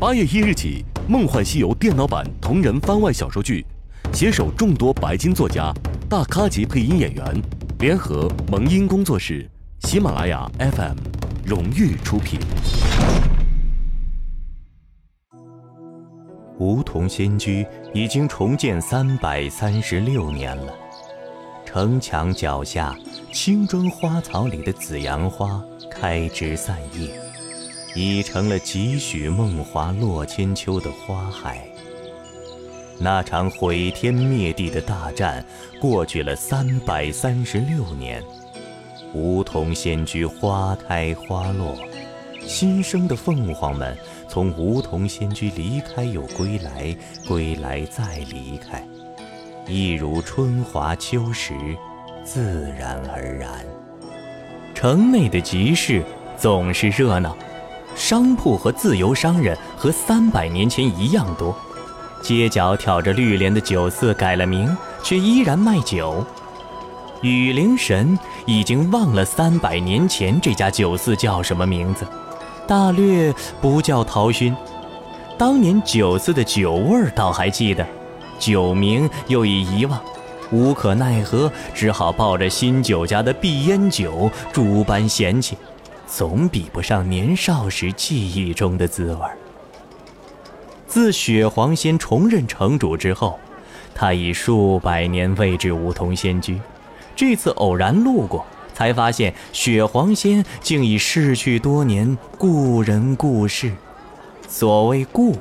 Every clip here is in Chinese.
八月一日起，《梦幻西游》电脑版同人番外小说剧，携手众多白金作家、大咖级配音演员，联合萌音工作室、喜马拉雅 FM 荣誉出品。梧桐仙居已经重建三百三十六年了，城墙脚下青砖花草里的紫阳花开枝散叶。已成了几许梦华落千秋的花海。那场毁天灭地的大战过去了三百三十六年，梧桐仙居花开花落，新生的凤凰们从梧桐仙居离开又归来，归来再离开，一如春华秋实，自然而然。城内的集市总是热闹。商铺和自由商人和三百年前一样多，街角挑着绿帘的酒肆改了名，却依然卖酒。雨灵神已经忘了三百年前这家酒肆叫什么名字，大略不叫陶熏。当年酒肆的酒味儿倒还记得，酒名又已遗忘，无可奈何，只好抱着新酒家的碧烟酒，诸般嫌弃。总比不上年少时记忆中的滋味。自雪皇仙重任城主之后，他已数百年未至梧桐仙居。这次偶然路过，才发现雪皇仙竟已逝去多年，故人故事。所谓故，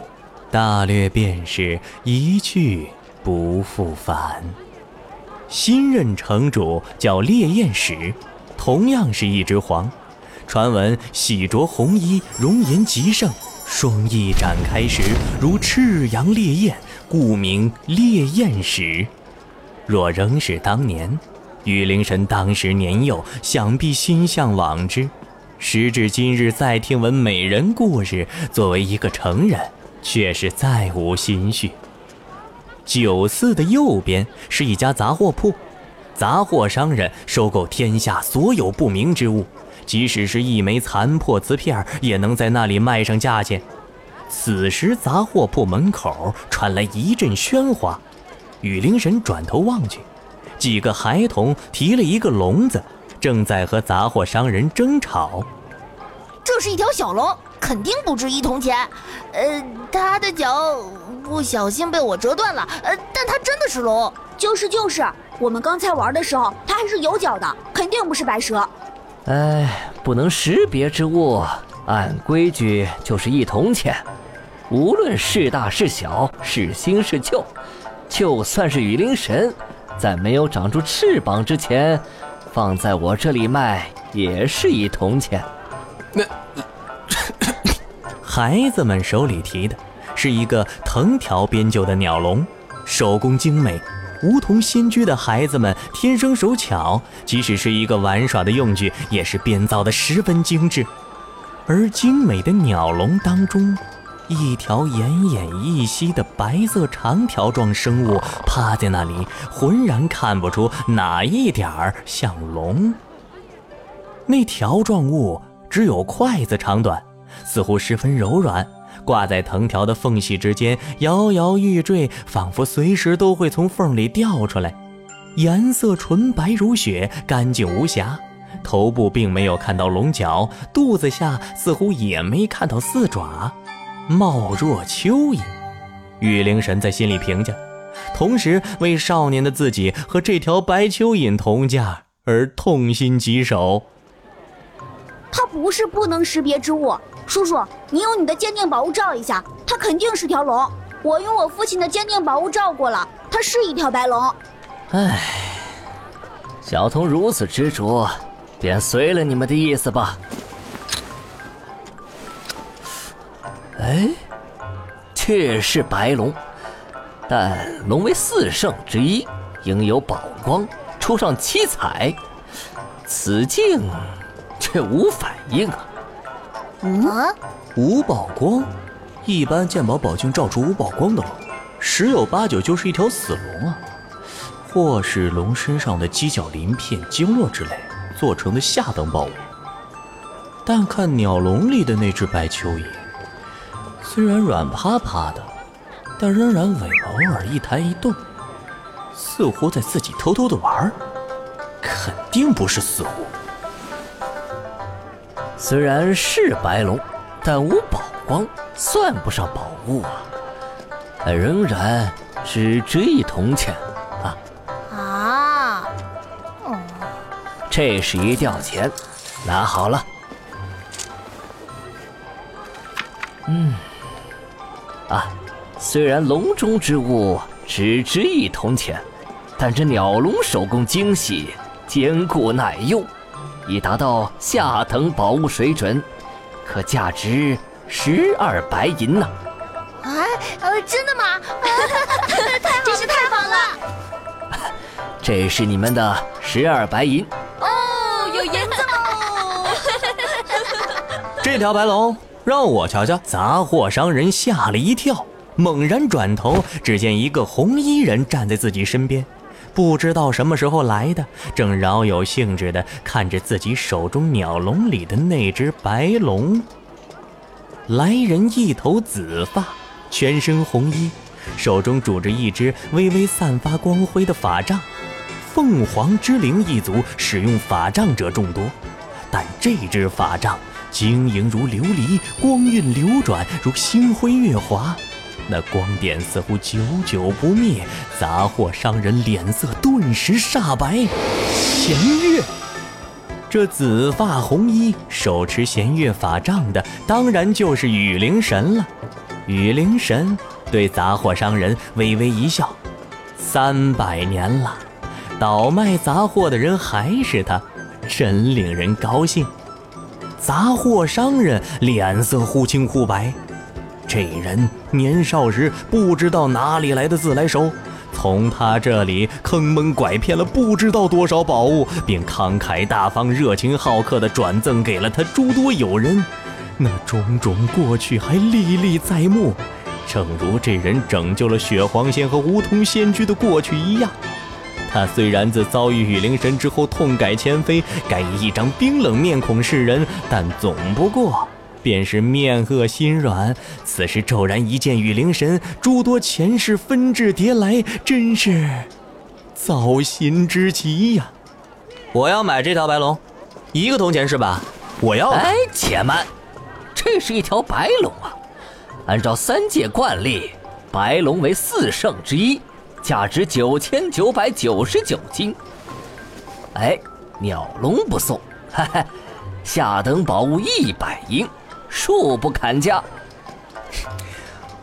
大略便是一去不复返。新任城主叫烈焰使，同样是一只黄。传闻喜着红衣，容颜极盛，双翼展开时如赤阳烈焰，故名烈焰使。若仍是当年，雨灵神当时年幼，想必心向往之。时至今日，再听闻美人故事，作为一个成人，却是再无心绪。酒肆的右边是一家杂货铺，杂货商人收购天下所有不明之物。即使是一枚残破瓷片也能在那里卖上价钱。此时，杂货铺门口传来一阵喧哗。雨灵神转头望去，几个孩童提了一个笼子，正在和杂货商人争吵。这是一条小龙，肯定不值一铜钱。呃，它的脚不小心被我折断了。呃，但它真的是龙。就是就是，我们刚才玩的时候，它还是有脚的，肯定不是白蛇。哎，不能识别之物，按规矩就是一铜钱。无论是大是小，是新是旧，就算是雨灵神，在没有长出翅膀之前，放在我这里卖也是一铜钱。那 孩子们手里提的是一个藤条编就的鸟笼，手工精美。梧桐仙居的孩子们天生手巧，即使是一个玩耍的用具，也是编造的十分精致。而精美的鸟笼当中，一条奄奄一息的白色长条状生物趴在那里，浑然看不出哪一点儿像龙。那条状物只有筷子长短，似乎十分柔软。挂在藤条的缝隙之间，摇摇欲坠，仿佛随时都会从缝里掉出来。颜色纯白如雪，干净无瑕。头部并没有看到龙角，肚子下似乎也没看到四爪，貌若蚯蚓。雨灵神在心里评价，同时为少年的自己和这条白蚯蚓同价而痛心疾首。它不是不能识别之物。叔叔，你用你的鉴定宝物照一下，它肯定是条龙。我用我父亲的鉴定宝物照过了，它是一条白龙。唉，小童如此执着，便随了你们的意思吧。哎，确是白龙，但龙为四圣之一，应有宝光，出上七彩，此镜却无反应啊。嗯，无宝光，一般鉴宝宝镜照出无宝光的龙，十有八九就是一条死龙啊，或是龙身上的犄角鳞片、经络之类做成的下等宝物。但看鸟笼里的那只白蚯蚓，虽然软趴趴的，但仍然尾巴偶尔一抬一动，似乎在自己偷偷的玩儿，肯定不是死物。虽然是白龙，但无宝光，算不上宝物啊。仍然是值一铜钱啊！啊，嗯，这是一吊钱，拿好了。嗯，啊，虽然笼中之物只值一铜钱，但这鸟笼手工精细，坚固耐用，已达到下等宝物水准，可价值十二白银呢。哎，呃，真的吗？太好了，真是太棒了！这是你们的十二白银。哦，有银子喽！这条白龙。让我瞧瞧！杂货商人吓了一跳，猛然转头，只见一个红衣人站在自己身边，不知道什么时候来的，正饶有兴致地看着自己手中鸟笼里的那只白龙。来人一头紫发，全身红衣，手中拄着一只微微散发光辉的法杖。凤凰之灵一族使用法杖者众多，但这只法杖。晶莹如琉璃，光晕流转如星辉月华，那光点似乎久久不灭。杂货商人脸色顿时煞白。弦月，这紫发红衣、手持弦月法杖的，当然就是雨灵神了。雨灵神对杂货商人微微一笑：“三百年了，倒卖杂货的人还是他，真令人高兴。”杂货商人脸色忽青忽白，这人年少时不知道哪里来的自来熟，从他这里坑蒙拐骗了不知道多少宝物，并慷慨大方、热情好客地转赠给了他诸多友人，那种种过去还历历在目，正如这人拯救了雪皇仙和梧桐仙居的过去一样。他虽然自遭遇雨灵神之后痛改前非，改以一张冰冷面孔示人，但总不过便是面恶心软。此时骤然一见雨灵神，诸多前世纷至叠来，真是糟心之极呀！我要买这条白龙，一个铜钱是吧？我要。哎，且慢，这是一条白龙啊！按照三界惯例，白龙为四圣之一。价值九千九百九十九金。哎，鸟笼不送，哈哈，下等宝物一百银，恕不砍价。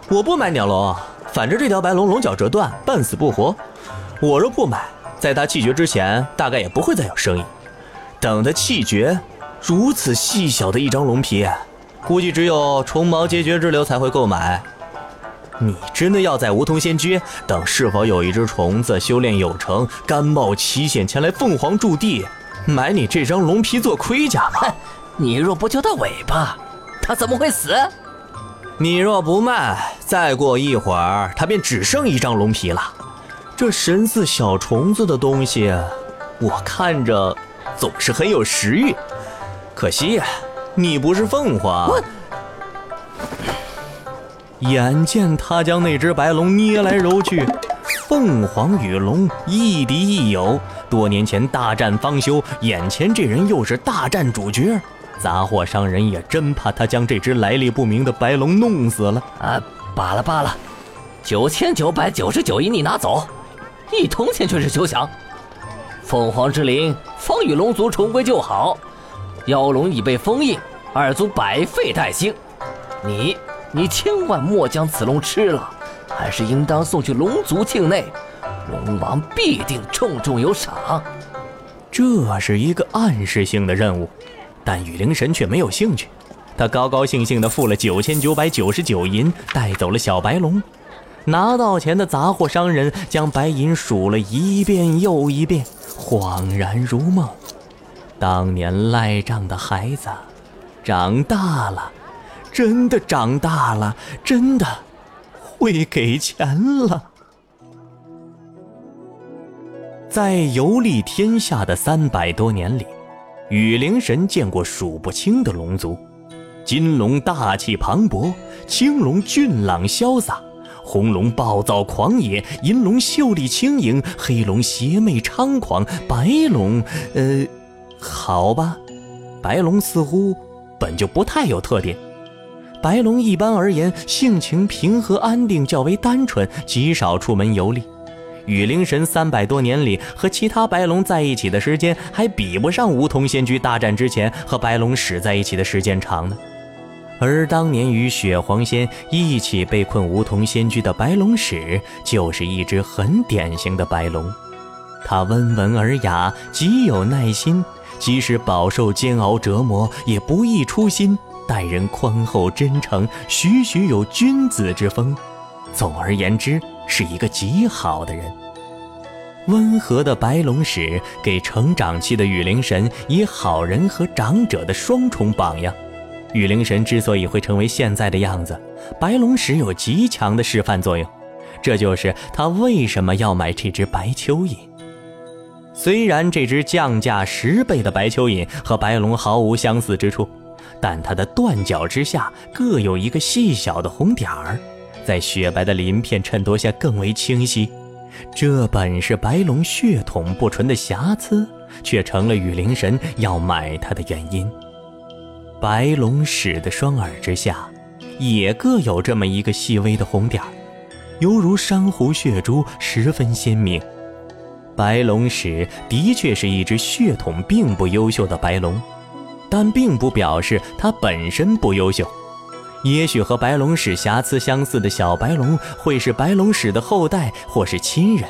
我不买鸟笼，反正这条白龙龙角折断，半死不活。我若不买，在它气绝之前，大概也不会再有生意。等它气绝，如此细小的一张龙皮，估计只有虫毛结绝之流才会购买。你真的要在梧桐仙居等是否有一只虫子修炼有成，甘冒奇险前来凤凰驻地，买你这张龙皮做盔甲吗？你若不救它尾巴，它怎么会死？你若不卖，再过一会儿，他便只剩一张龙皮了。这神似小虫子的东西，我看着总是很有食欲。可惜呀，你不是凤凰。眼见他将那只白龙捏来揉去，凤凰与龙亦敌亦友，多年前大战方休，眼前这人又是大战主角，杂货商人也真怕他将这只来历不明的白龙弄死了啊！罢了罢了，九千九百九十九银你拿走，一铜钱却是休想。凤凰之灵方与龙族重归旧好，妖龙已被封印，二族百废待兴，你。你千万莫将此龙吃了，还是应当送去龙族境内，龙王必定重重有赏。这是一个暗示性的任务，但雨灵神却没有兴趣。他高高兴兴地付了九千九百九十九银，带走了小白龙。拿到钱的杂货商人将白银数了一遍又一遍，恍然如梦。当年赖账的孩子，长大了。真的长大了，真的会给钱了。在游历天下的三百多年里，雨灵神见过数不清的龙族，金龙大气磅礴，青龙俊朗潇洒，红龙暴躁狂野，银龙秀丽轻盈，黑龙邪魅猖狂，白龙，呃，好吧，白龙似乎本就不太有特点。白龙一般而言性情平和安定，较为单纯，极少出门游历。羽灵神三百多年里和其他白龙在一起的时间，还比不上梧桐仙居大战之前和白龙使在一起的时间长呢。而当年与雪皇仙一起被困梧桐仙居的白龙使，就是一只很典型的白龙。它温文尔雅，极有耐心，即使饱受煎熬折磨，也不易出心，待人宽厚真诚，栩栩有君子之风。总而言之。是一个极好的人，温和的白龙使给成长期的雨灵神以好人和长者的双重榜样。雨灵神之所以会成为现在的样子，白龙使有极强的示范作用。这就是他为什么要买这只白蚯蚓。虽然这只降价十倍的白蚯蚓和白龙毫无相似之处，但它的断角之下各有一个细小的红点儿。在雪白的鳞片衬托下更为清晰，这本是白龙血统不纯的瑕疵，却成了雨灵神要买它的原因。白龙使的双耳之下，也各有这么一个细微的红点儿，犹如珊瑚血珠，十分鲜明。白龙使的确是一只血统并不优秀的白龙，但并不表示它本身不优秀。也许和白龙使瑕疵相似的小白龙会是白龙使的后代，或是亲人。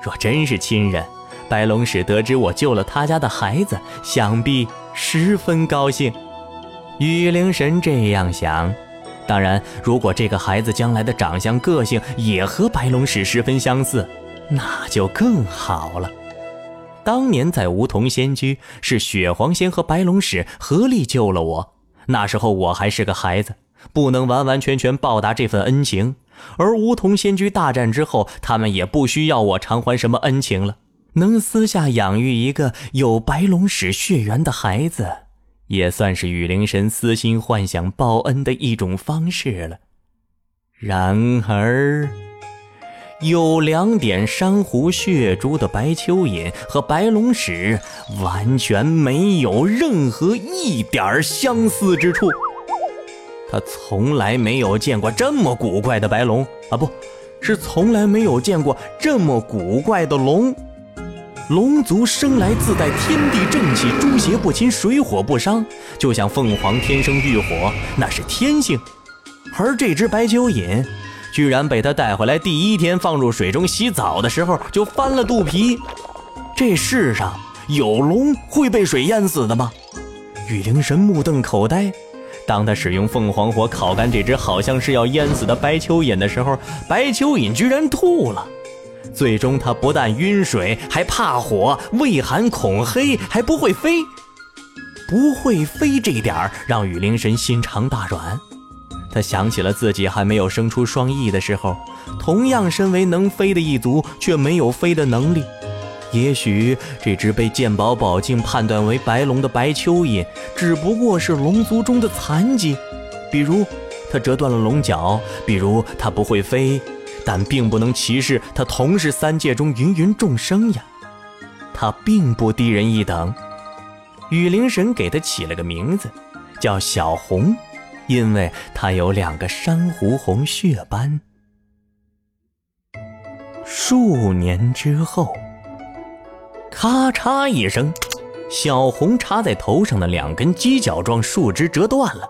若真是亲人，白龙使得知我救了他家的孩子，想必十分高兴。雨灵神这样想。当然，如果这个孩子将来的长相、个性也和白龙使十分相似，那就更好了。当年在梧桐仙居，是雪皇仙和白龙使合力救了我，那时候我还是个孩子。不能完完全全报答这份恩情，而梧桐仙居大战之后，他们也不需要我偿还什么恩情了。能私下养育一个有白龙使血缘的孩子，也算是雨灵神私心幻想报恩的一种方式了。然而，有两点珊瑚血珠的白蚯蚓和白龙使完全没有任何一点相似之处。他从来没有见过这么古怪的白龙啊，不是从来没有见过这么古怪的龙。龙族生来自带天地正气，诸邪不侵，水火不伤，就像凤凰天生浴火，那是天性。而这只白蚯蚓，居然被他带回来第一天放入水中洗澡的时候就翻了肚皮。这世上有龙会被水淹死的吗？雨灵神目瞪口呆。当他使用凤凰火烤干这只好像是要淹死的白蚯蚓的时候，白蚯蚓居然吐了。最终，他不但晕水，还怕火，畏寒恐黑，还不会飞。不会飞这一点儿让雨灵神心肠大软。他想起了自己还没有生出双翼的时候，同样身为能飞的一族，却没有飞的能力。也许这只被鉴宝宝镜判断为白龙的白蚯蚓，只不过是龙族中的残疾，比如它折断了龙角，比如它不会飞，但并不能歧视它同是三界中芸芸众生呀。它并不低人一等。雨灵神给它起了个名字，叫小红，因为它有两个珊瑚红血斑。数年之后。咔嚓一声，小红插在头上的两根犄角状树枝折断了。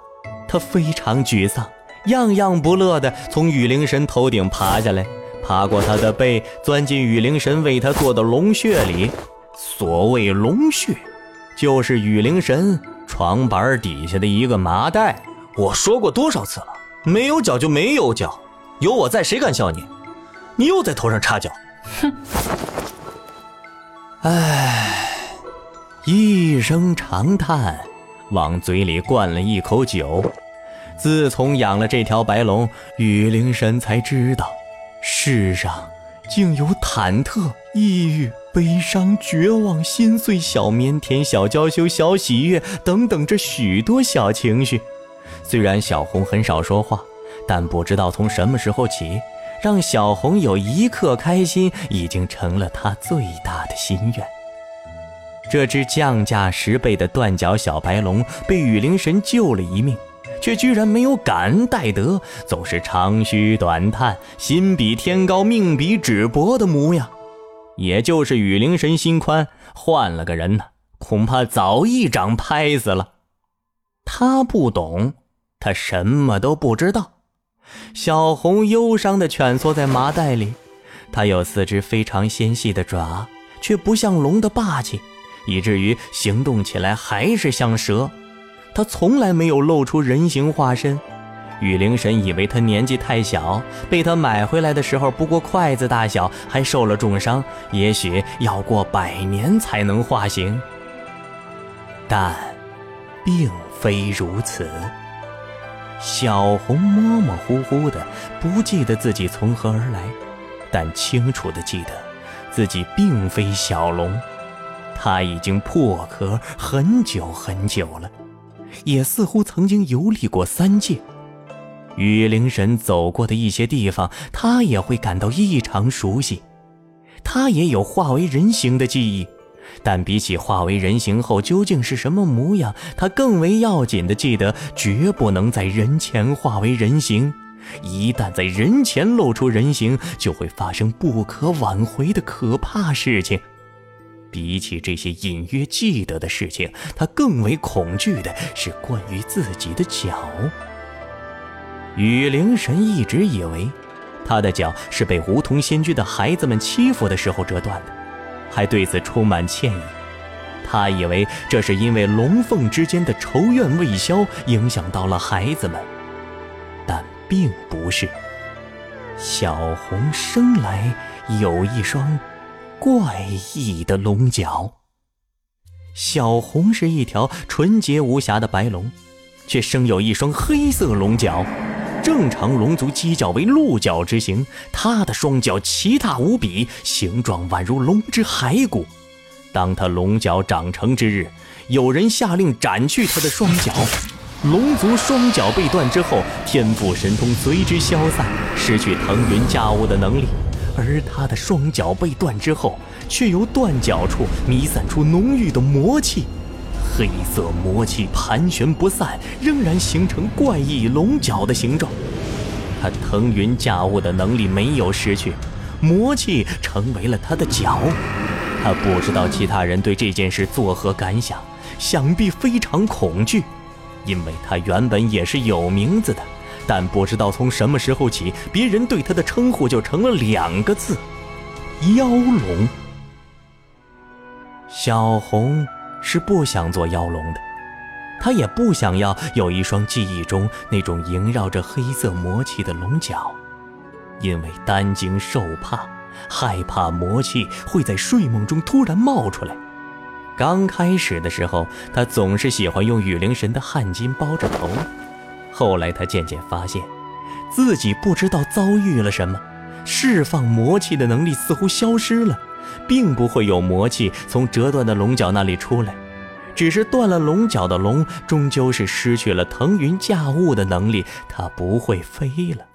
他非常沮丧，样样不乐地从雨灵神头顶爬下来，爬过他的背，钻进雨灵神为他做的龙穴里。所谓龙穴，就是雨灵神床板底下的一个麻袋。我说过多少次了，没有脚就没有脚，有我在，谁敢笑你？你又在头上插脚，哼！唉，一声长叹，往嘴里灌了一口酒。自从养了这条白龙，雨灵神才知道，世上竟有忐忑、抑郁、悲伤、绝望、心碎、小腼腆、小娇羞、小喜悦等等这许多小情绪。虽然小红很少说话，但不知道从什么时候起，让小红有一刻开心，已经成了他最大的心愿。这只降价十倍的断脚小白龙被雨灵神救了一命，却居然没有感恩戴德，总是长吁短叹，心比天高，命比纸薄的模样。也就是雨灵神心宽，换了个人呢，恐怕早一掌拍死了。他不懂，他什么都不知道。小红忧伤地蜷缩在麻袋里，它有四只非常纤细的爪，却不像龙的霸气。以至于行动起来还是像蛇，它从来没有露出人形化身。雨灵神以为它年纪太小，被他买回来的时候不过筷子大小，还受了重伤，也许要过百年才能化形。但，并非如此。小红模模糊糊的，不记得自己从何而来，但清楚的记得，自己并非小龙。他已经破壳很久很久了，也似乎曾经游历过三界。雨灵神走过的一些地方，他也会感到异常熟悉。他也有化为人形的记忆，但比起化为人形后究竟是什么模样，他更为要紧的记得，绝不能在人前化为人形。一旦在人前露出人形，就会发生不可挽回的可怕事情。比起这些隐约记得的事情，他更为恐惧的是关于自己的脚。雨灵神一直以为，他的脚是被梧桐仙居的孩子们欺负的时候折断的，还对此充满歉意。他以为这是因为龙凤之间的仇怨未消，影响到了孩子们，但并不是。小红生来有一双。怪异的龙角。小红是一条纯洁无瑕的白龙，却生有一双黑色龙角。正常龙族犄角为鹿角之形，它的双脚奇大无比，形状宛如龙之骸骨。当它龙角长成之日，有人下令斩去它的双脚。龙族双脚被断之后，天赋神通随之消散，失去腾云驾雾的能力。而他的双脚被断之后，却由断脚处弥散出浓郁的魔气，黑色魔气盘旋不散，仍然形成怪异龙角的形状。他腾云驾雾的能力没有失去，魔气成为了他的脚。他不知道其他人对这件事作何感想，想必非常恐惧，因为他原本也是有名字的。但不知道从什么时候起，别人对他的称呼就成了两个字：妖龙。小红是不想做妖龙的，他也不想要有一双记忆中那种萦绕着黑色魔气的龙角，因为担惊受怕，害怕魔气会在睡梦中突然冒出来。刚开始的时候，他总是喜欢用雨灵神的汗巾包着头。后来，他渐渐发现，自己不知道遭遇了什么，释放魔气的能力似乎消失了，并不会有魔气从折断的龙角那里出来，只是断了龙角的龙终究是失去了腾云驾雾的能力，它不会飞了。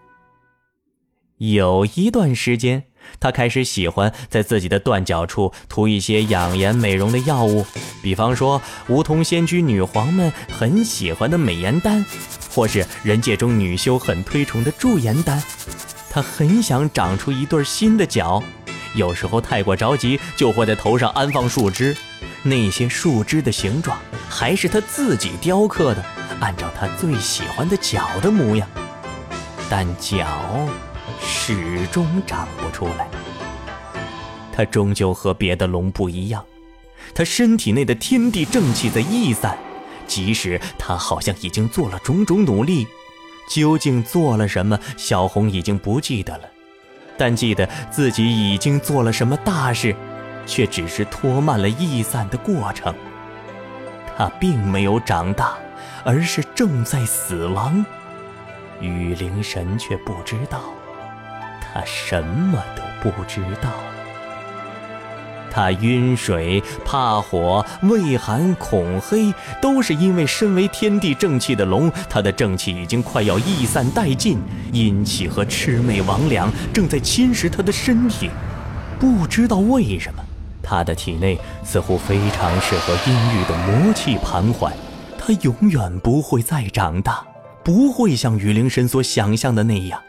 有一段时间，他开始喜欢在自己的断脚处涂一些养颜美容的药物，比方说梧桐仙居女皇们很喜欢的美颜丹。或是人界中女修很推崇的驻颜丹，他很想长出一对新的脚，有时候太过着急，就会在头上安放树枝，那些树枝的形状还是他自己雕刻的，按照他最喜欢的脚的模样，但脚始终长不出来。他终究和别的龙不一样，他身体内的天地正气在溢散。即使他好像已经做了种种努力，究竟做了什么，小红已经不记得了，但记得自己已经做了什么大事，却只是拖慢了易散的过程。他并没有长大，而是正在死亡。雨灵神却不知道，他什么都不知道。他晕水、怕火、畏寒、恐黑，都是因为身为天地正气的龙，他的正气已经快要溢散殆尽，阴气和魑魅魍魉正在侵蚀他的身体。不知道为什么，他的体内似乎非常适合阴郁的魔气盘桓，他永远不会再长大，不会像雨灵神所想象的那样。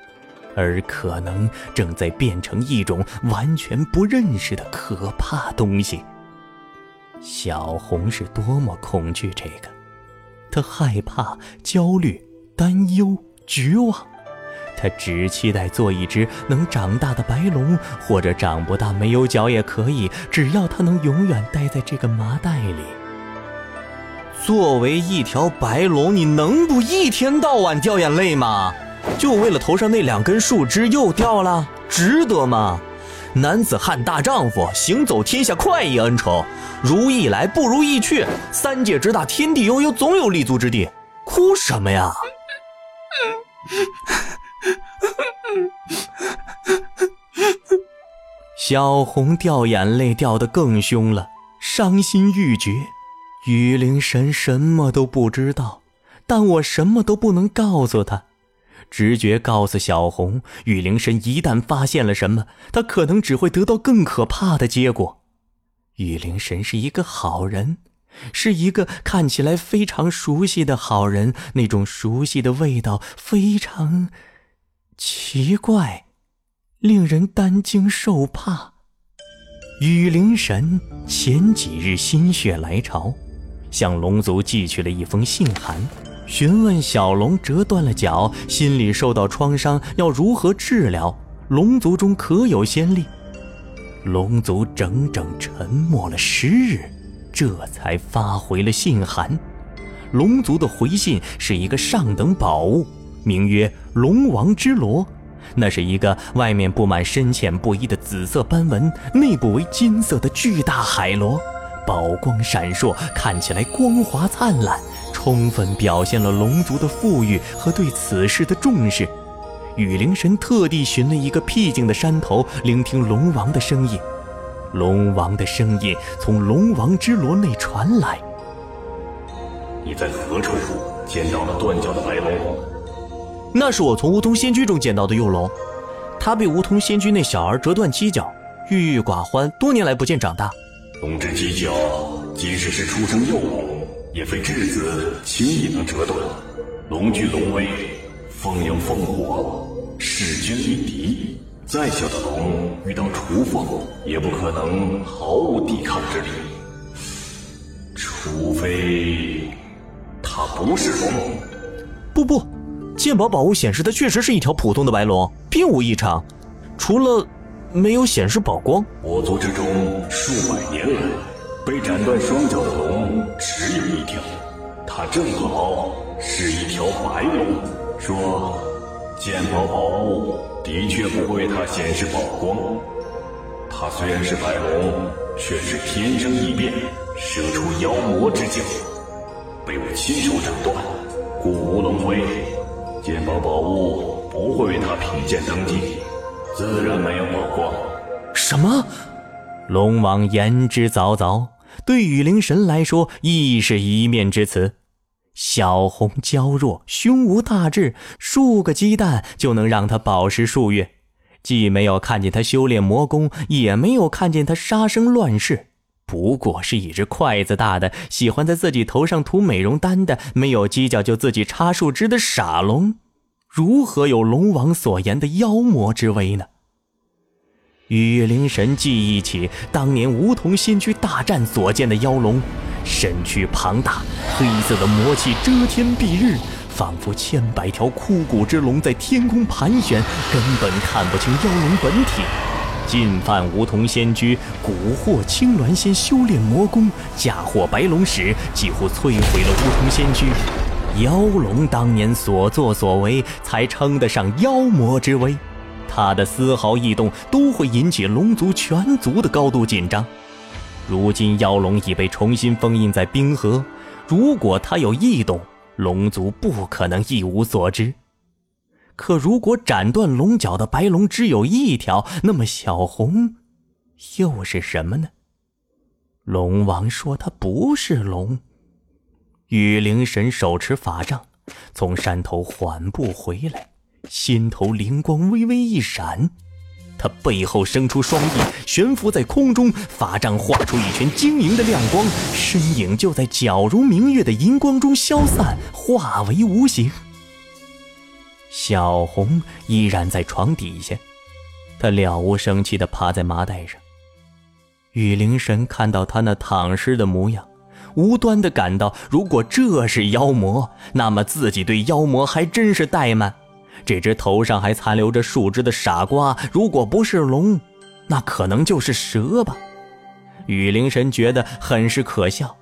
而可能正在变成一种完全不认识的可怕东西。小红是多么恐惧这个，她害怕、焦虑、担忧、绝望，她只期待做一只能长大的白龙，或者长不大、没有脚也可以，只要它能永远待在这个麻袋里。作为一条白龙，你能不一天到晚掉眼泪吗？就为了头上那两根树枝又掉了，值得吗？男子汉大丈夫，行走天下快意恩仇，如意来不如意去，三界之大，天地悠悠，总有立足之地。哭什么呀？小红掉眼泪掉得更凶了，伤心欲绝。雨灵神什么都不知道，但我什么都不能告诉他。直觉告诉小红，雨灵神一旦发现了什么，他可能只会得到更可怕的结果。雨灵神是一个好人，是一个看起来非常熟悉的好人，那种熟悉的味道非常奇怪，令人担惊受怕。雨灵神前几日心血来潮，向龙族寄去了一封信函。询问小龙折断了脚，心里受到创伤，要如何治疗？龙族中可有先例？龙族整整沉默了十日，这才发回了信函。龙族的回信是一个上等宝物，名曰“龙王之螺”，那是一个外面布满深浅不一的紫色斑纹，内部为金色的巨大海螺，宝光闪烁，看起来光滑灿烂。充分表现了龙族的富裕和对此事的重视。雨灵神特地寻了一个僻静的山头，聆听龙王的声音。龙王的声音从龙王之罗内传来：“你在何处见到了断脚的白龙？”“那是我从梧桐仙居中捡到的幼龙，它被梧桐仙居那小儿折断犄角，郁郁寡欢，多年来不见长大。”“龙之犄角，即使是出生幼龙。”也非质子轻易能折断。龙聚龙威，风迎凤火，势均力敌。再小的龙遇到雏凤，也不可能毫无抵抗之力。除非它不是龙。不不，鉴宝宝物显示的确实是一条普通的白龙，并无异常，除了没有显示宝光。我族之中数百年来。被斩断双脚的龙只有一条，它正好是一条白龙。说，鉴宝宝物的确不会为它显示宝光。它虽然是白龙，却是天生异变，生出妖魔之角，被我亲手斩断，故无龙威。鉴宝宝物不会为它品鉴登记，自然没有宝光。什么？龙王言之凿凿。对雨灵神来说，亦是一面之词。小红娇弱，胸无大志，数个鸡蛋就能让她饱食数月。既没有看见她修炼魔功，也没有看见她杀生乱世，不过是一只筷子大的、喜欢在自己头上涂美容丹的、没有犄角就自己插树枝的傻龙，如何有龙王所言的妖魔之威呢？雨灵神记忆起当年梧桐仙居大战所见的妖龙，身躯庞大，黑色的魔气遮天蔽日，仿佛千百条枯骨之龙在天空盘旋，根本看不清妖龙本体。进犯梧桐仙居，蛊惑青鸾仙修炼魔功，嫁祸白龙使，几乎摧毁了梧桐仙居。妖龙当年所作所为，才称得上妖魔之威。他的丝毫异动都会引起龙族全族的高度紧张。如今妖龙已被重新封印在冰河，如果他有异动，龙族不可能一无所知。可如果斩断龙角的白龙只有一条，那么小红又是什么呢？龙王说他不是龙。雨灵神手持法杖，从山头缓步回来，心头灵光微微一闪。他背后伸出双翼，悬浮在空中，法杖画出一圈晶莹的亮光，身影就在皎如明月的银光中消散，化为无形。小红依然在床底下，她了无生气地趴在麻袋上。雨灵神看到他那躺尸的模样，无端地感到，如果这是妖魔，那么自己对妖魔还真是怠慢。这只头上还残留着树枝的傻瓜，如果不是龙，那可能就是蛇吧？雨灵神觉得很是可笑。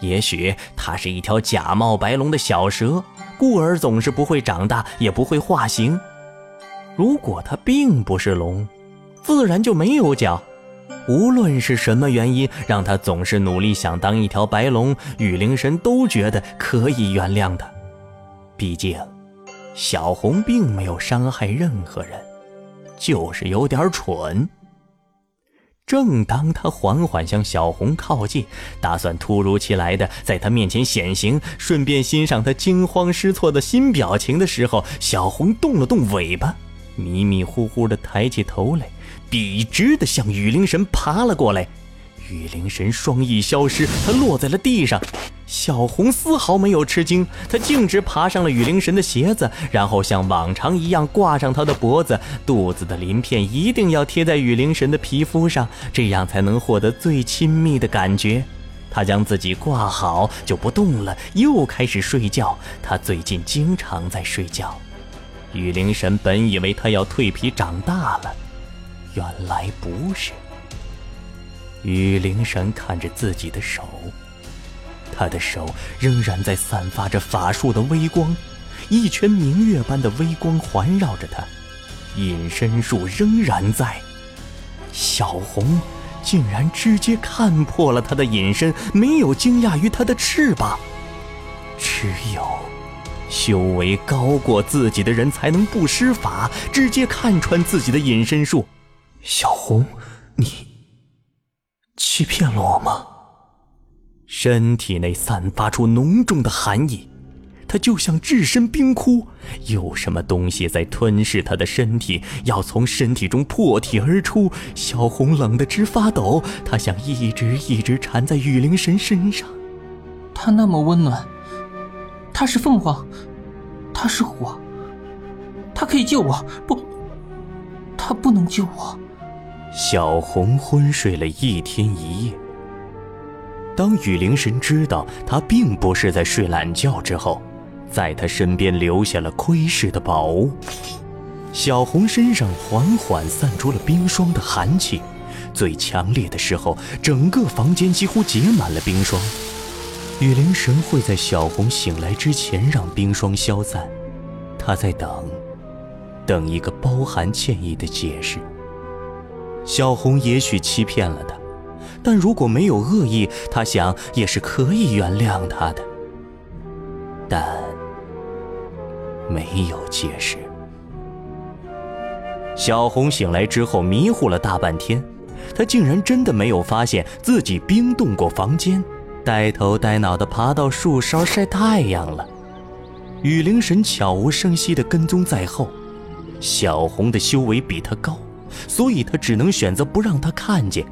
也许它是一条假冒白龙的小蛇，故而总是不会长大，也不会化形。如果它并不是龙，自然就没有脚。无论是什么原因，让它总是努力想当一条白龙，雨灵神都觉得可以原谅它。毕竟。小红并没有伤害任何人，就是有点蠢。正当他缓缓向小红靠近，打算突如其来的在他面前显形，顺便欣赏他惊慌失措的新表情的时候，小红动了动尾巴，迷迷糊糊的抬起头来，笔直的向雨灵神爬了过来。雨灵神双翼消失，他落在了地上。小红丝毫没有吃惊，他径直爬上了雨灵神的鞋子，然后像往常一样挂上他的脖子。肚子的鳞片一定要贴在雨灵神的皮肤上，这样才能获得最亲密的感觉。他将自己挂好就不动了，又开始睡觉。他最近经常在睡觉。雨灵神本以为他要蜕皮长大了，原来不是。雨灵神看着自己的手，他的手仍然在散发着法术的微光，一圈明月般的微光环绕着他，隐身术仍然在。小红竟然直接看破了他的隐身，没有惊讶于他的翅膀。只有修为高过自己的人才能不施法，直接看穿自己的隐身术。小红，你。欺骗了我吗？身体内散发出浓重的寒意，他就像置身冰窟，有什么东西在吞噬他的身体，要从身体中破体而出。小红冷得直发抖，她想一直一直缠在雨灵神身上。他那么温暖，他是凤凰，他是火，他可以救我，不，他不能救我。小红昏睡了一天一夜。当雨灵神知道他并不是在睡懒觉之后，在他身边留下了窥视的宝物。小红身上缓缓散出了冰霜的寒气，最强烈的时候，整个房间几乎结满了冰霜。雨灵神会在小红醒来之前让冰霜消散，他在等，等一个包含歉意的解释。小红也许欺骗了他，但如果没有恶意，他想也是可以原谅他的。但没有解释。小红醒来之后迷糊了大半天，她竟然真的没有发现自己冰冻过房间，呆头呆脑的爬到树梢晒太阳了。雨灵神悄无声息地跟踪在后，小红的修为比他高。所以他只能选择不让他看见。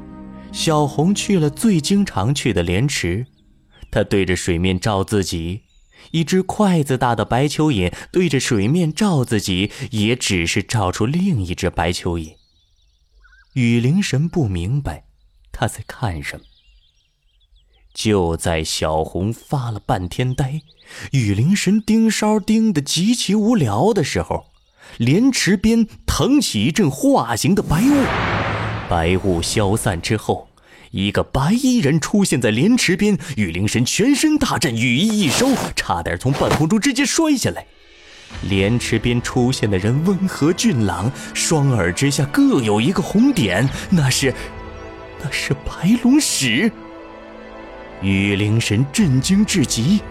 小红去了最经常去的莲池，他对着水面照自己，一只筷子大的白蚯蚓对着水面照自己，也只是照出另一只白蚯蚓。雨灵神不明白他在看什么。就在小红发了半天呆，雨灵神盯梢盯得极其无聊的时候。莲池边腾起一阵化形的白雾，白雾消散之后，一个白衣人出现在莲池边。雨灵神全身大震，羽翼一收，差点从半空中直接摔下来。莲池边出现的人温和俊朗，双耳之下各有一个红点，那是，那是白龙使。雨灵神震惊至极。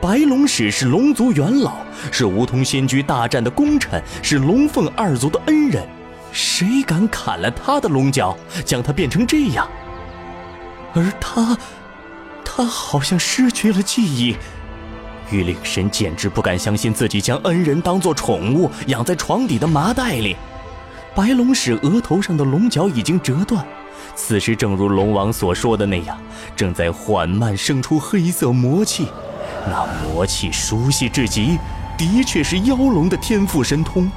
白龙使是龙族元老，是梧桐仙居大战的功臣，是龙凤二族的恩人。谁敢砍了他的龙角，将他变成这样？而他，他好像失去了记忆。玉灵神简直不敢相信自己将恩人当作宠物养在床底的麻袋里。白龙使额头上的龙角已经折断，此时正如龙王所说的那样，正在缓慢生出黑色魔气。那魔气熟悉至极，的确是妖龙的天赋神通。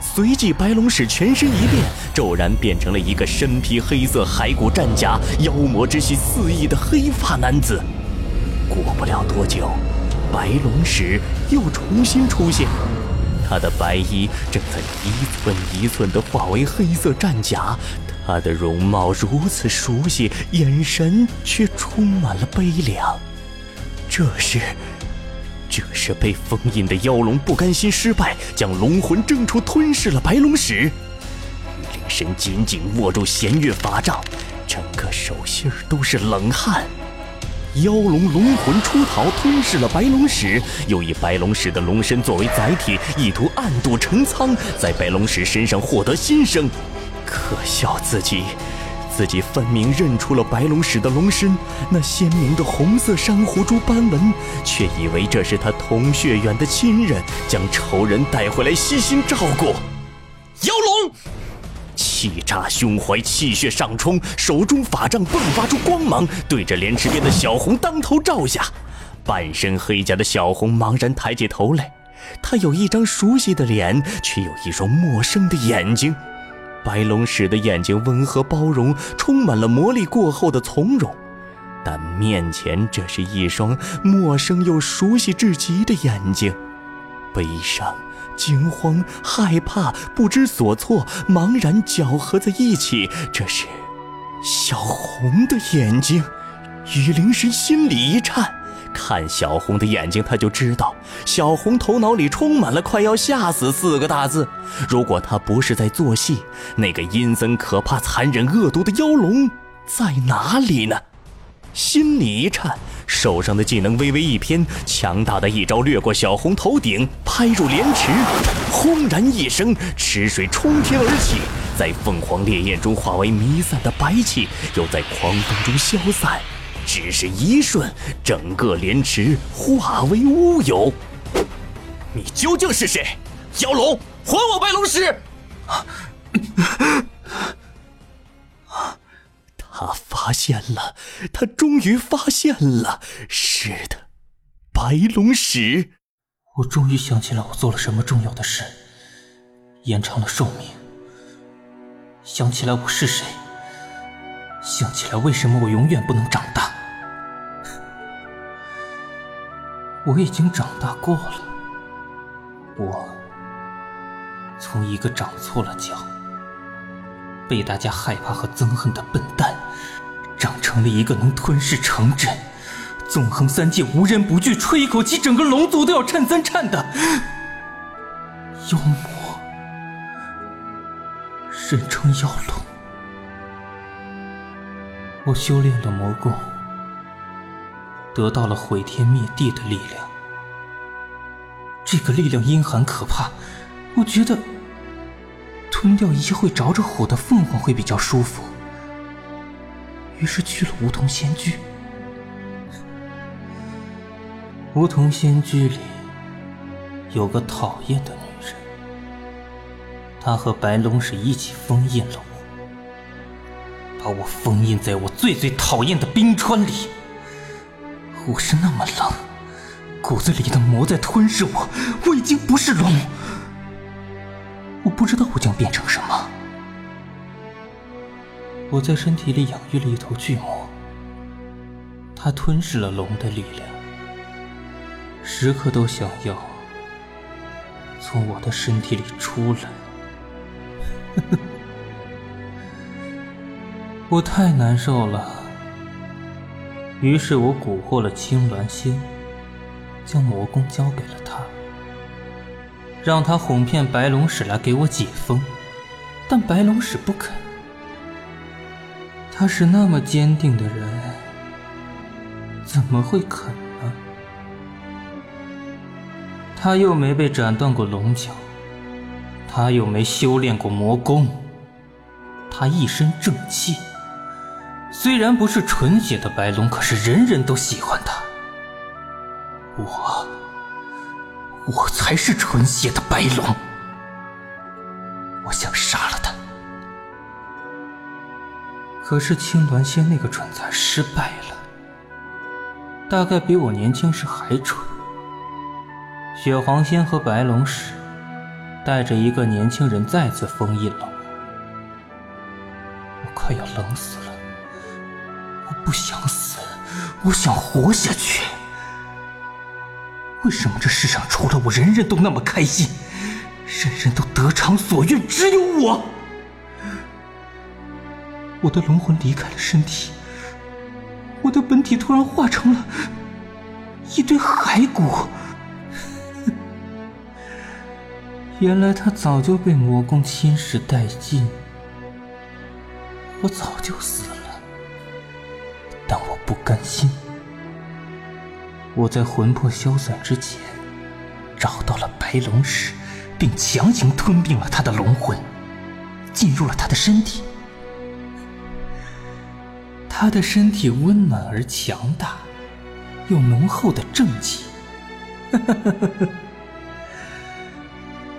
随即，白龙使全身一变，骤然变成了一个身披黑色骸骨战甲、妖魔之气四溢的黑发男子。过不了多久。白龙使又重新出现，他的白衣正在一寸一寸地化为黑色战甲，他的容貌如此熟悉，眼神却充满了悲凉。这是，这是被封印的妖龙不甘心失败，将龙魂挣出，吞噬了白龙使。灵神紧紧握住弦月法杖，整个手心都是冷汗。妖龙龙魂出逃，吞噬了白龙使，又以白龙使的龙身作为载体，意图暗度陈仓，在白龙使身上获得新生。可笑自己，自己分明认出了白龙使的龙身，那鲜明的红色珊瑚珠斑纹，却以为这是他同血缘的亲人，将仇人带回来悉心照顾。妖龙。气炸胸怀，气血上冲，手中法杖迸发出光芒，对着莲池边的小红当头照下。半身黑甲的小红茫然抬起头来，他有一张熟悉的脸，却有一双陌生的眼睛。白龙使的眼睛温和包容，充满了魔力过后的从容，但面前这是一双陌生又熟悉至极的眼睛，悲伤。惊慌、害怕、不知所措、茫然搅合在一起，这是小红的眼睛。雨灵神心里一颤，看小红的眼睛，他就知道小红头脑里充满了“快要吓死”四个大字。如果他不是在做戏，那个阴森、可怕、残忍、恶毒的妖龙在哪里呢？心里一颤。手上的技能微微一偏，强大的一招掠过小红头顶，拍入莲池，轰然一声，池水冲天而起，在凤凰烈焰中化为弥散的白气，又在狂风中消散。只是一瞬，整个莲池化为乌有。你究竟是谁？妖龙，还我白龙石！他发现了，他终于发现了，是的，白龙使。我终于想起来，我做了什么重要的事，延长了寿命。想起来我是谁，想起来为什么我永远不能长大。我已经长大过了，我从一个长错了脚。被大家害怕和憎恨的笨蛋，长成了一个能吞噬城镇、纵横三界、无人不惧、吹一口气整个龙族都要颤三颤的妖魔，人称妖龙。我修炼了魔功，得到了毁天灭地的力量。这个力量阴寒可怕，我觉得。吞掉一些会着着火的凤凰会比较舒服，于是去了梧桐仙居。梧桐仙居里有个讨厌的女人，她和白龙使一起封印了我，把我封印在我最最讨厌的冰川里。我是那么冷，骨子里的魔在吞噬我，我已经不是龙。我不知道我将变成什么。我在身体里养育了一头巨魔，它吞噬了龙的力量，时刻都想要从我的身体里出来。我太难受了，于是我蛊惑了青鸾仙，将魔功交给了他。让他哄骗白龙使来给我解封，但白龙使不肯。他是那么坚定的人，怎么会肯呢？他又没被斩断过龙角，他又没修炼过魔功，他一身正气，虽然不是纯血的白龙，可是人人都喜欢他。我，我才是纯血的白龙。我想杀了他，可是青鸾仙那个蠢材失败了，大概比我年轻时还蠢。血皇仙和白龙使带着一个年轻人再次封印了我，我快要冷死了。我不想死，我想活下去。为什么这世上除了我，人人都那么开心，人人都得偿所愿，只有我？我的龙魂离开了身体，我的本体突然化成了一堆骸骨。原来他早就被魔宫侵蚀殆尽，我早就死了。不甘心，我在魂魄消散之前找到了白龙石，并强行吞并了他的龙魂，进入了他的身体。他的身体温暖而强大，有浓厚的正气，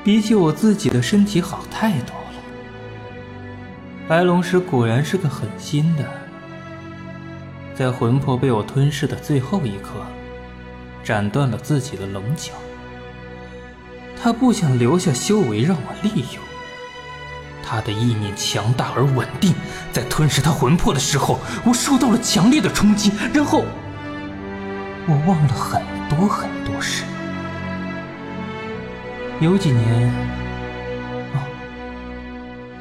比起我自己的身体好太多了。白龙石果然是个狠心的。在魂魄被我吞噬的最后一刻，斩断了自己的龙角。他不想留下修为让我利用。他的意念强大而稳定，在吞噬他魂魄的时候，我受到了强烈的冲击，然后我忘了很多很多事。有几年，哦，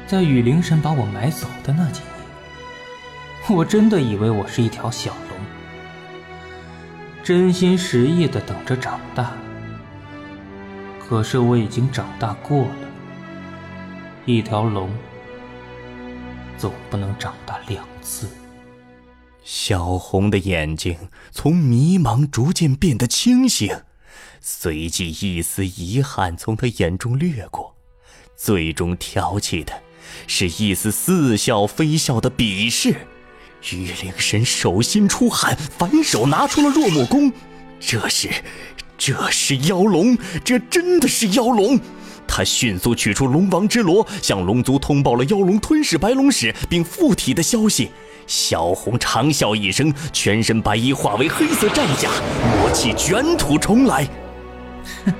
在雨灵神把我买走的那几年。我真的以为我是一条小龙，真心实意的等着长大。可是我已经长大过了。一条龙总不能长大两次。小红的眼睛从迷茫逐渐变得清醒，随即一丝遗憾从他眼中掠过，最终挑起的是一丝似笑非笑的鄙视。玉灵神手心出汗，反手拿出了若木弓。这是，这是妖龙，这真的是妖龙。他迅速取出龙王之罗，向龙族通报了妖龙吞噬白龙使并附体的消息。小红长啸一声，全身白衣化为黑色战甲，魔气卷土重来。哼，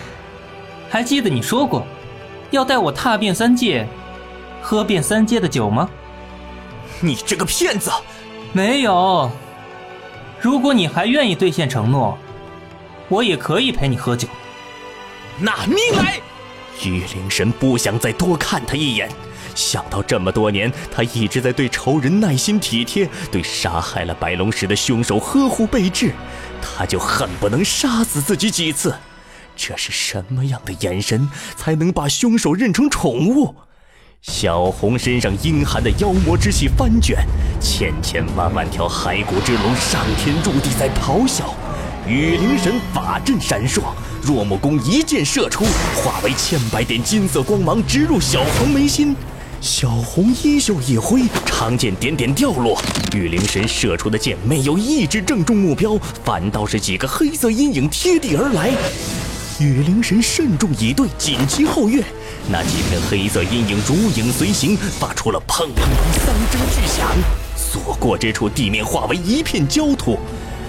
还记得你说过，要带我踏遍三界，喝遍三界的酒吗？你这个骗子！没有。如果你还愿意兑现承诺，我也可以陪你喝酒。拿命来！玉灵神不想再多看他一眼。想到这么多年，他一直在对仇人耐心体贴，对杀害了白龙石的凶手呵护备至，他就恨不能杀死自己几次。这是什么样的眼神，才能把凶手认成宠物？小红身上阴寒的妖魔之气翻卷，千千万万条骸骨之龙上天入地在咆哮。雨灵神法阵闪烁，若木弓一箭射出，化为千百点金色光芒，直入小红眉心。小红衣袖一挥，长剑点点掉落。雨灵神射出的箭没有一直正中目标，反倒是几个黑色阴影贴地而来。雨灵神慎重以对，紧急后跃。那几片黑色阴影如影随形，发出了砰砰砰三声巨响。所过之处，地面化为一片焦土，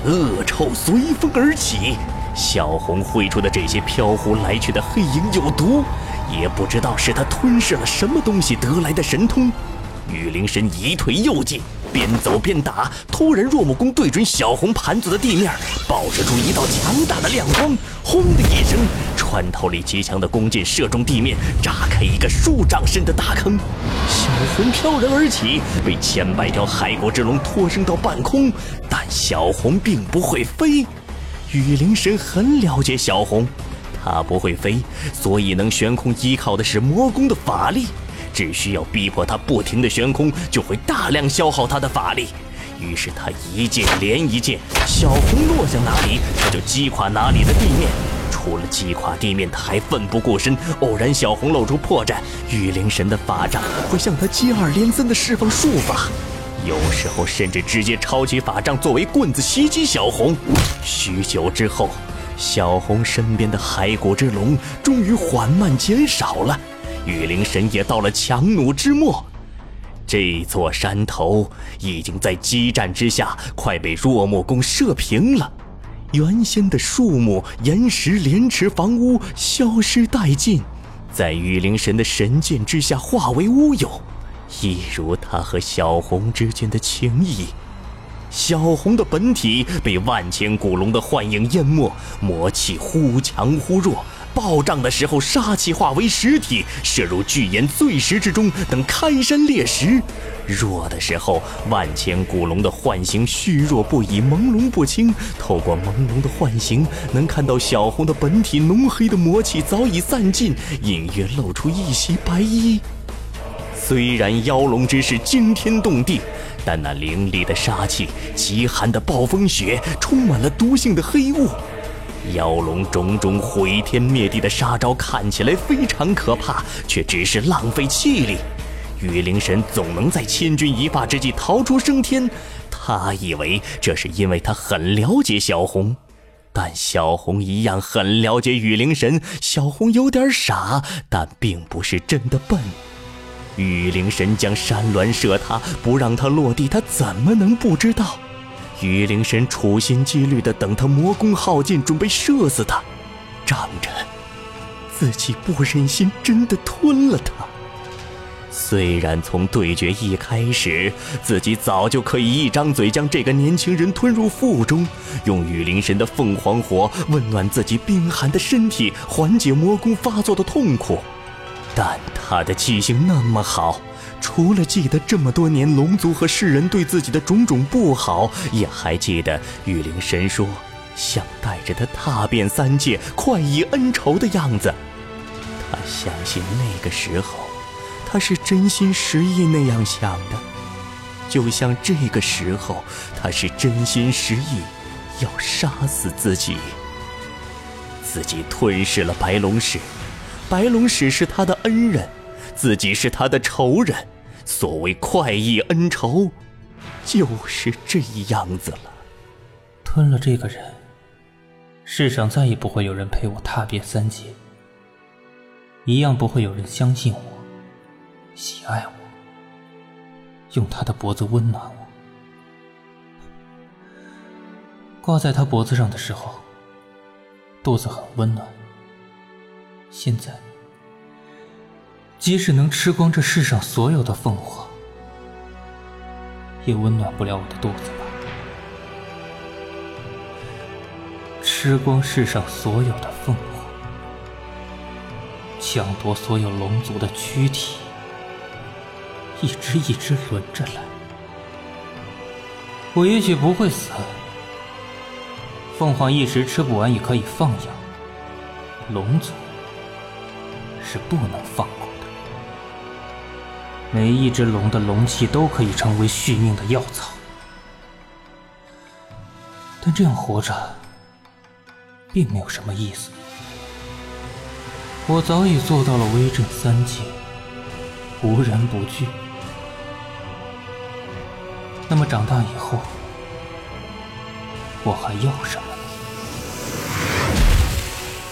恶臭随风而起。小红挥出的这些飘忽来去的黑影有毒，也不知道是他吞噬了什么东西得来的神通。雨灵神一退又进，边走边打。突然，若木弓对准小红盘坐的地面，爆射出一道强大的亮光。轰的一声，穿透力极强的弓箭射中地面，炸开一个数丈深的大坑。小红飘然而起，被千百条骸骨之龙拖升到半空。但小红并不会飞。雨灵神很了解小红，他不会飞，所以能悬空，依靠的是魔宫的法力。只需要逼迫他不停的悬空，就会大量消耗他的法力。于是他一剑连一剑，小红落向哪里，他就击垮哪里的地面。除了击垮地面，他还奋不顾身。偶然小红露出破绽，御灵神的法杖会向他接二连三的释放术法。有时候甚至直接抄起法杖作为棍子袭击小红。许久之后，小红身边的骸骨之龙终于缓慢减少了，雨灵神也到了强弩之末。这座山头已经在激战之下快被若木弓射平了，原先的树木、岩石、莲池房屋消失殆尽，在雨灵神的神剑之下化为乌有，一如他和小红之间的情谊。小红的本体被万千古龙的幻影淹没，魔气忽强忽弱。暴涨的时候，杀气化为实体，射入巨岩碎石之中，等开山裂石；弱的时候，万千古龙的幻形虚弱不已，朦胧不清。透过朦胧的幻形，能看到小红的本体浓黑的魔气早已散尽，隐约露出一袭白衣。虽然妖龙之势惊天动地，但那凌厉的杀气、极寒的暴风雪，充满了毒性的黑雾。妖龙种种毁天灭地的杀招看起来非常可怕，却只是浪费气力。雨灵神总能在千钧一发之际逃出升天，他以为这是因为他很了解小红，但小红一样很了解雨灵神。小红有点傻，但并不是真的笨。雨灵神将山峦射他，不让他落地，他怎么能不知道？雨灵神处心积虑地等他魔功耗尽，准备射死他，仗着自己不忍心真的吞了他。虽然从对决一开始，自己早就可以一张嘴将这个年轻人吞入腹中，用雨灵神的凤凰火温暖自己冰寒的身体，缓解魔功发作的痛苦，但他的记性那么好。除了记得这么多年龙族和世人对自己的种种不好，也还记得玉灵神说想带着他踏遍三界，快意恩仇的样子。他相信那个时候，他是真心实意那样想的，就像这个时候，他是真心实意要杀死自己。自己吞噬了白龙使，白龙使是他的恩人，自己是他的仇人。所谓快意恩仇，就是这样子了。吞了这个人，世上再也不会有人陪我踏遍三界，一样不会有人相信我、喜爱我，用他的脖子温暖我。挂在他脖子上的时候，肚子很温暖。现在。即使能吃光这世上所有的凤凰，也温暖不了我的肚子吧？吃光世上所有的凤凰，抢夺所有龙族的躯体，一只一只轮着来。我也许不会死，凤凰一时吃不完也可以放养，龙族是不能放过。每一只龙的龙气都可以成为续命的药草，但这样活着并没有什么意思。我早已做到了威震三界，无人不惧。那么长大以后，我还要什么？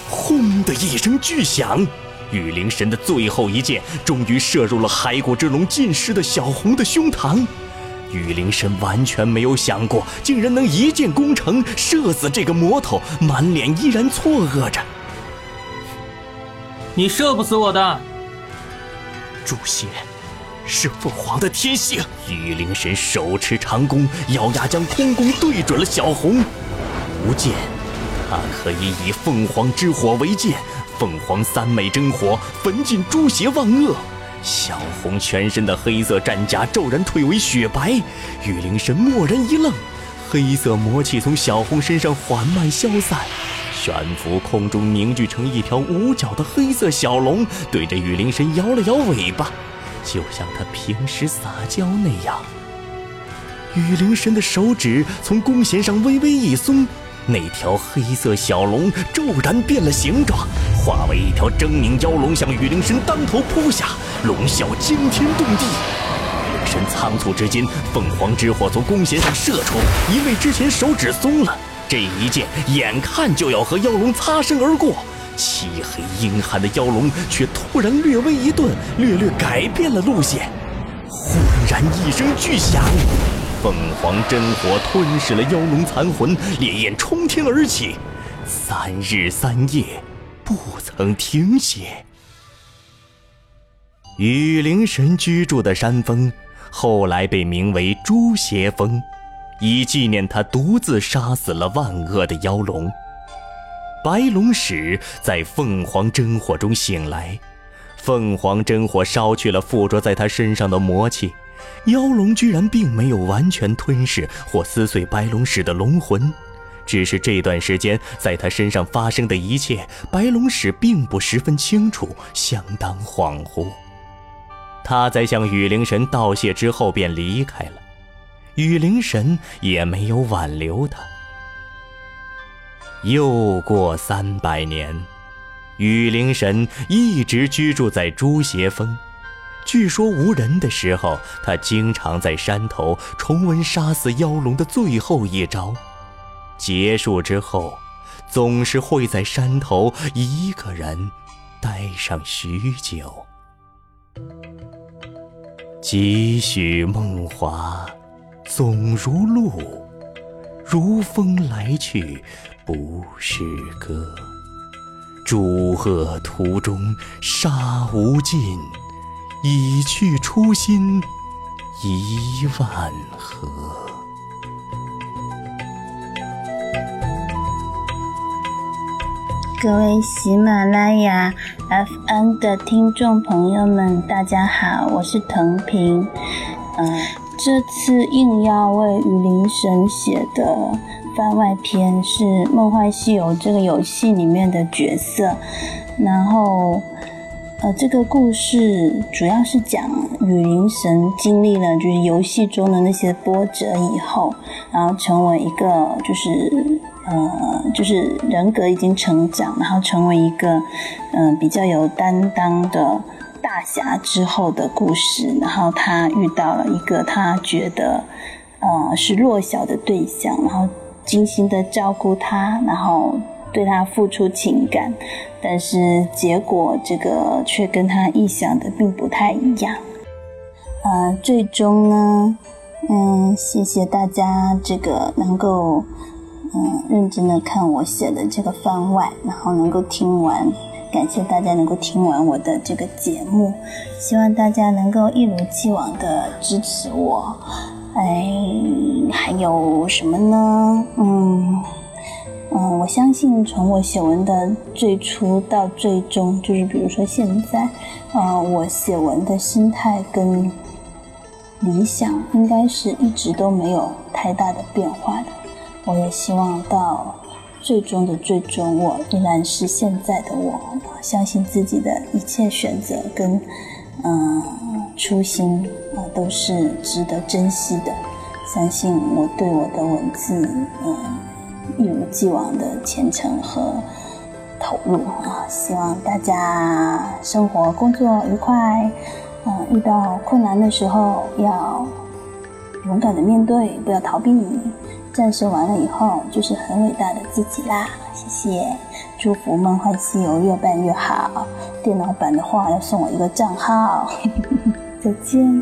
轰的一声巨响。雨灵神的最后一箭终于射入了骸骨之龙浸湿的小红的胸膛，雨灵神完全没有想过，竟然能一箭攻城，射死这个魔头，满脸依然错愕着。你射不死我的，诛邪是凤凰的天性。雨灵神手持长弓，咬牙将空弓对准了小红。无剑，他可以以凤凰之火为剑。凤凰三昧真火焚尽诸邪万恶，小红全身的黑色战甲骤然退为雪白。玉灵神蓦然一愣，黑色魔气从小红身上缓慢消散，悬浮空中凝聚成一条五角的黑色小龙，对着雨灵神摇了摇尾巴，就像他平时撒娇那样。雨灵神的手指从弓弦上微微一松。那条黑色小龙骤然变了形状，化为一条狰狞妖龙，向雨灵神当头扑下，龙啸惊天动地。雨灵神神仓促之间，凤凰之火从弓弦上射出，因为之前手指松了，这一箭眼看就要和妖龙擦身而过。漆黑阴寒的妖龙却突然略微一顿，略略改变了路线。忽然一声巨响，凤凰真火吞噬了妖龙残魂，烈焰冲天而起，三日三夜不曾停歇。雨灵神居住的山峰，后来被名为诛邪峰，以纪念他独自杀死了万恶的妖龙。白龙使在凤凰真火中醒来，凤凰真火烧去了附着在他身上的魔气，妖龙居然并没有完全吞噬或撕碎白龙使的龙魂，只是这段时间在他身上发生的一切，白龙使并不十分清楚，相当恍惚。他在向雨灵神道谢之后便离开了，雨灵神也没有挽留他。又过三百年，雨灵神一直居住在朱邪峰。据说无人的时候，他经常在山头重温杀死妖龙的最后一招。结束之后，总是会在山头一个人待上许久。几许梦华，总如露，如风来去。不是歌，诸恶途中杀无尽，已去初心一万合。各位喜马拉雅 FM 的听众朋友们，大家好，我是藤平。嗯，这次应邀为雨林神写的。番外篇是《梦幻西游》这个游戏里面的角色，然后，呃，这个故事主要是讲雨林神经历了就是游戏中的那些波折以后，然后成为一个就是呃就是人格已经成长，然后成为一个嗯比较有担当的大侠之后的故事，然后他遇到了一个他觉得呃是弱小的对象，然后。精心的照顾他，然后对他付出情感，但是结果这个却跟他臆想的并不太一样。呃，最终呢，嗯，谢谢大家这个能够嗯认真的看我写的这个番外，然后能够听完，感谢大家能够听完我的这个节目，希望大家能够一如既往的支持我。哎，还有什么呢？嗯嗯，我相信从我写文的最初到最终，就是比如说现在，呃，我写文的心态跟理想应该是一直都没有太大的变化的。我也希望到最终的最终，我依然是现在的我，相信自己的一切选择跟嗯初心。啊，都是值得珍惜的。相信我对我的文字，嗯，一如既往的虔诚和投入啊！希望大家生活工作愉快，嗯，遇到困难的时候要勇敢的面对，不要逃避。战胜完了以后，就是很伟大的自己啦！谢谢，祝福《梦幻西游》越办越好。电脑版的话，要送我一个账号。再见。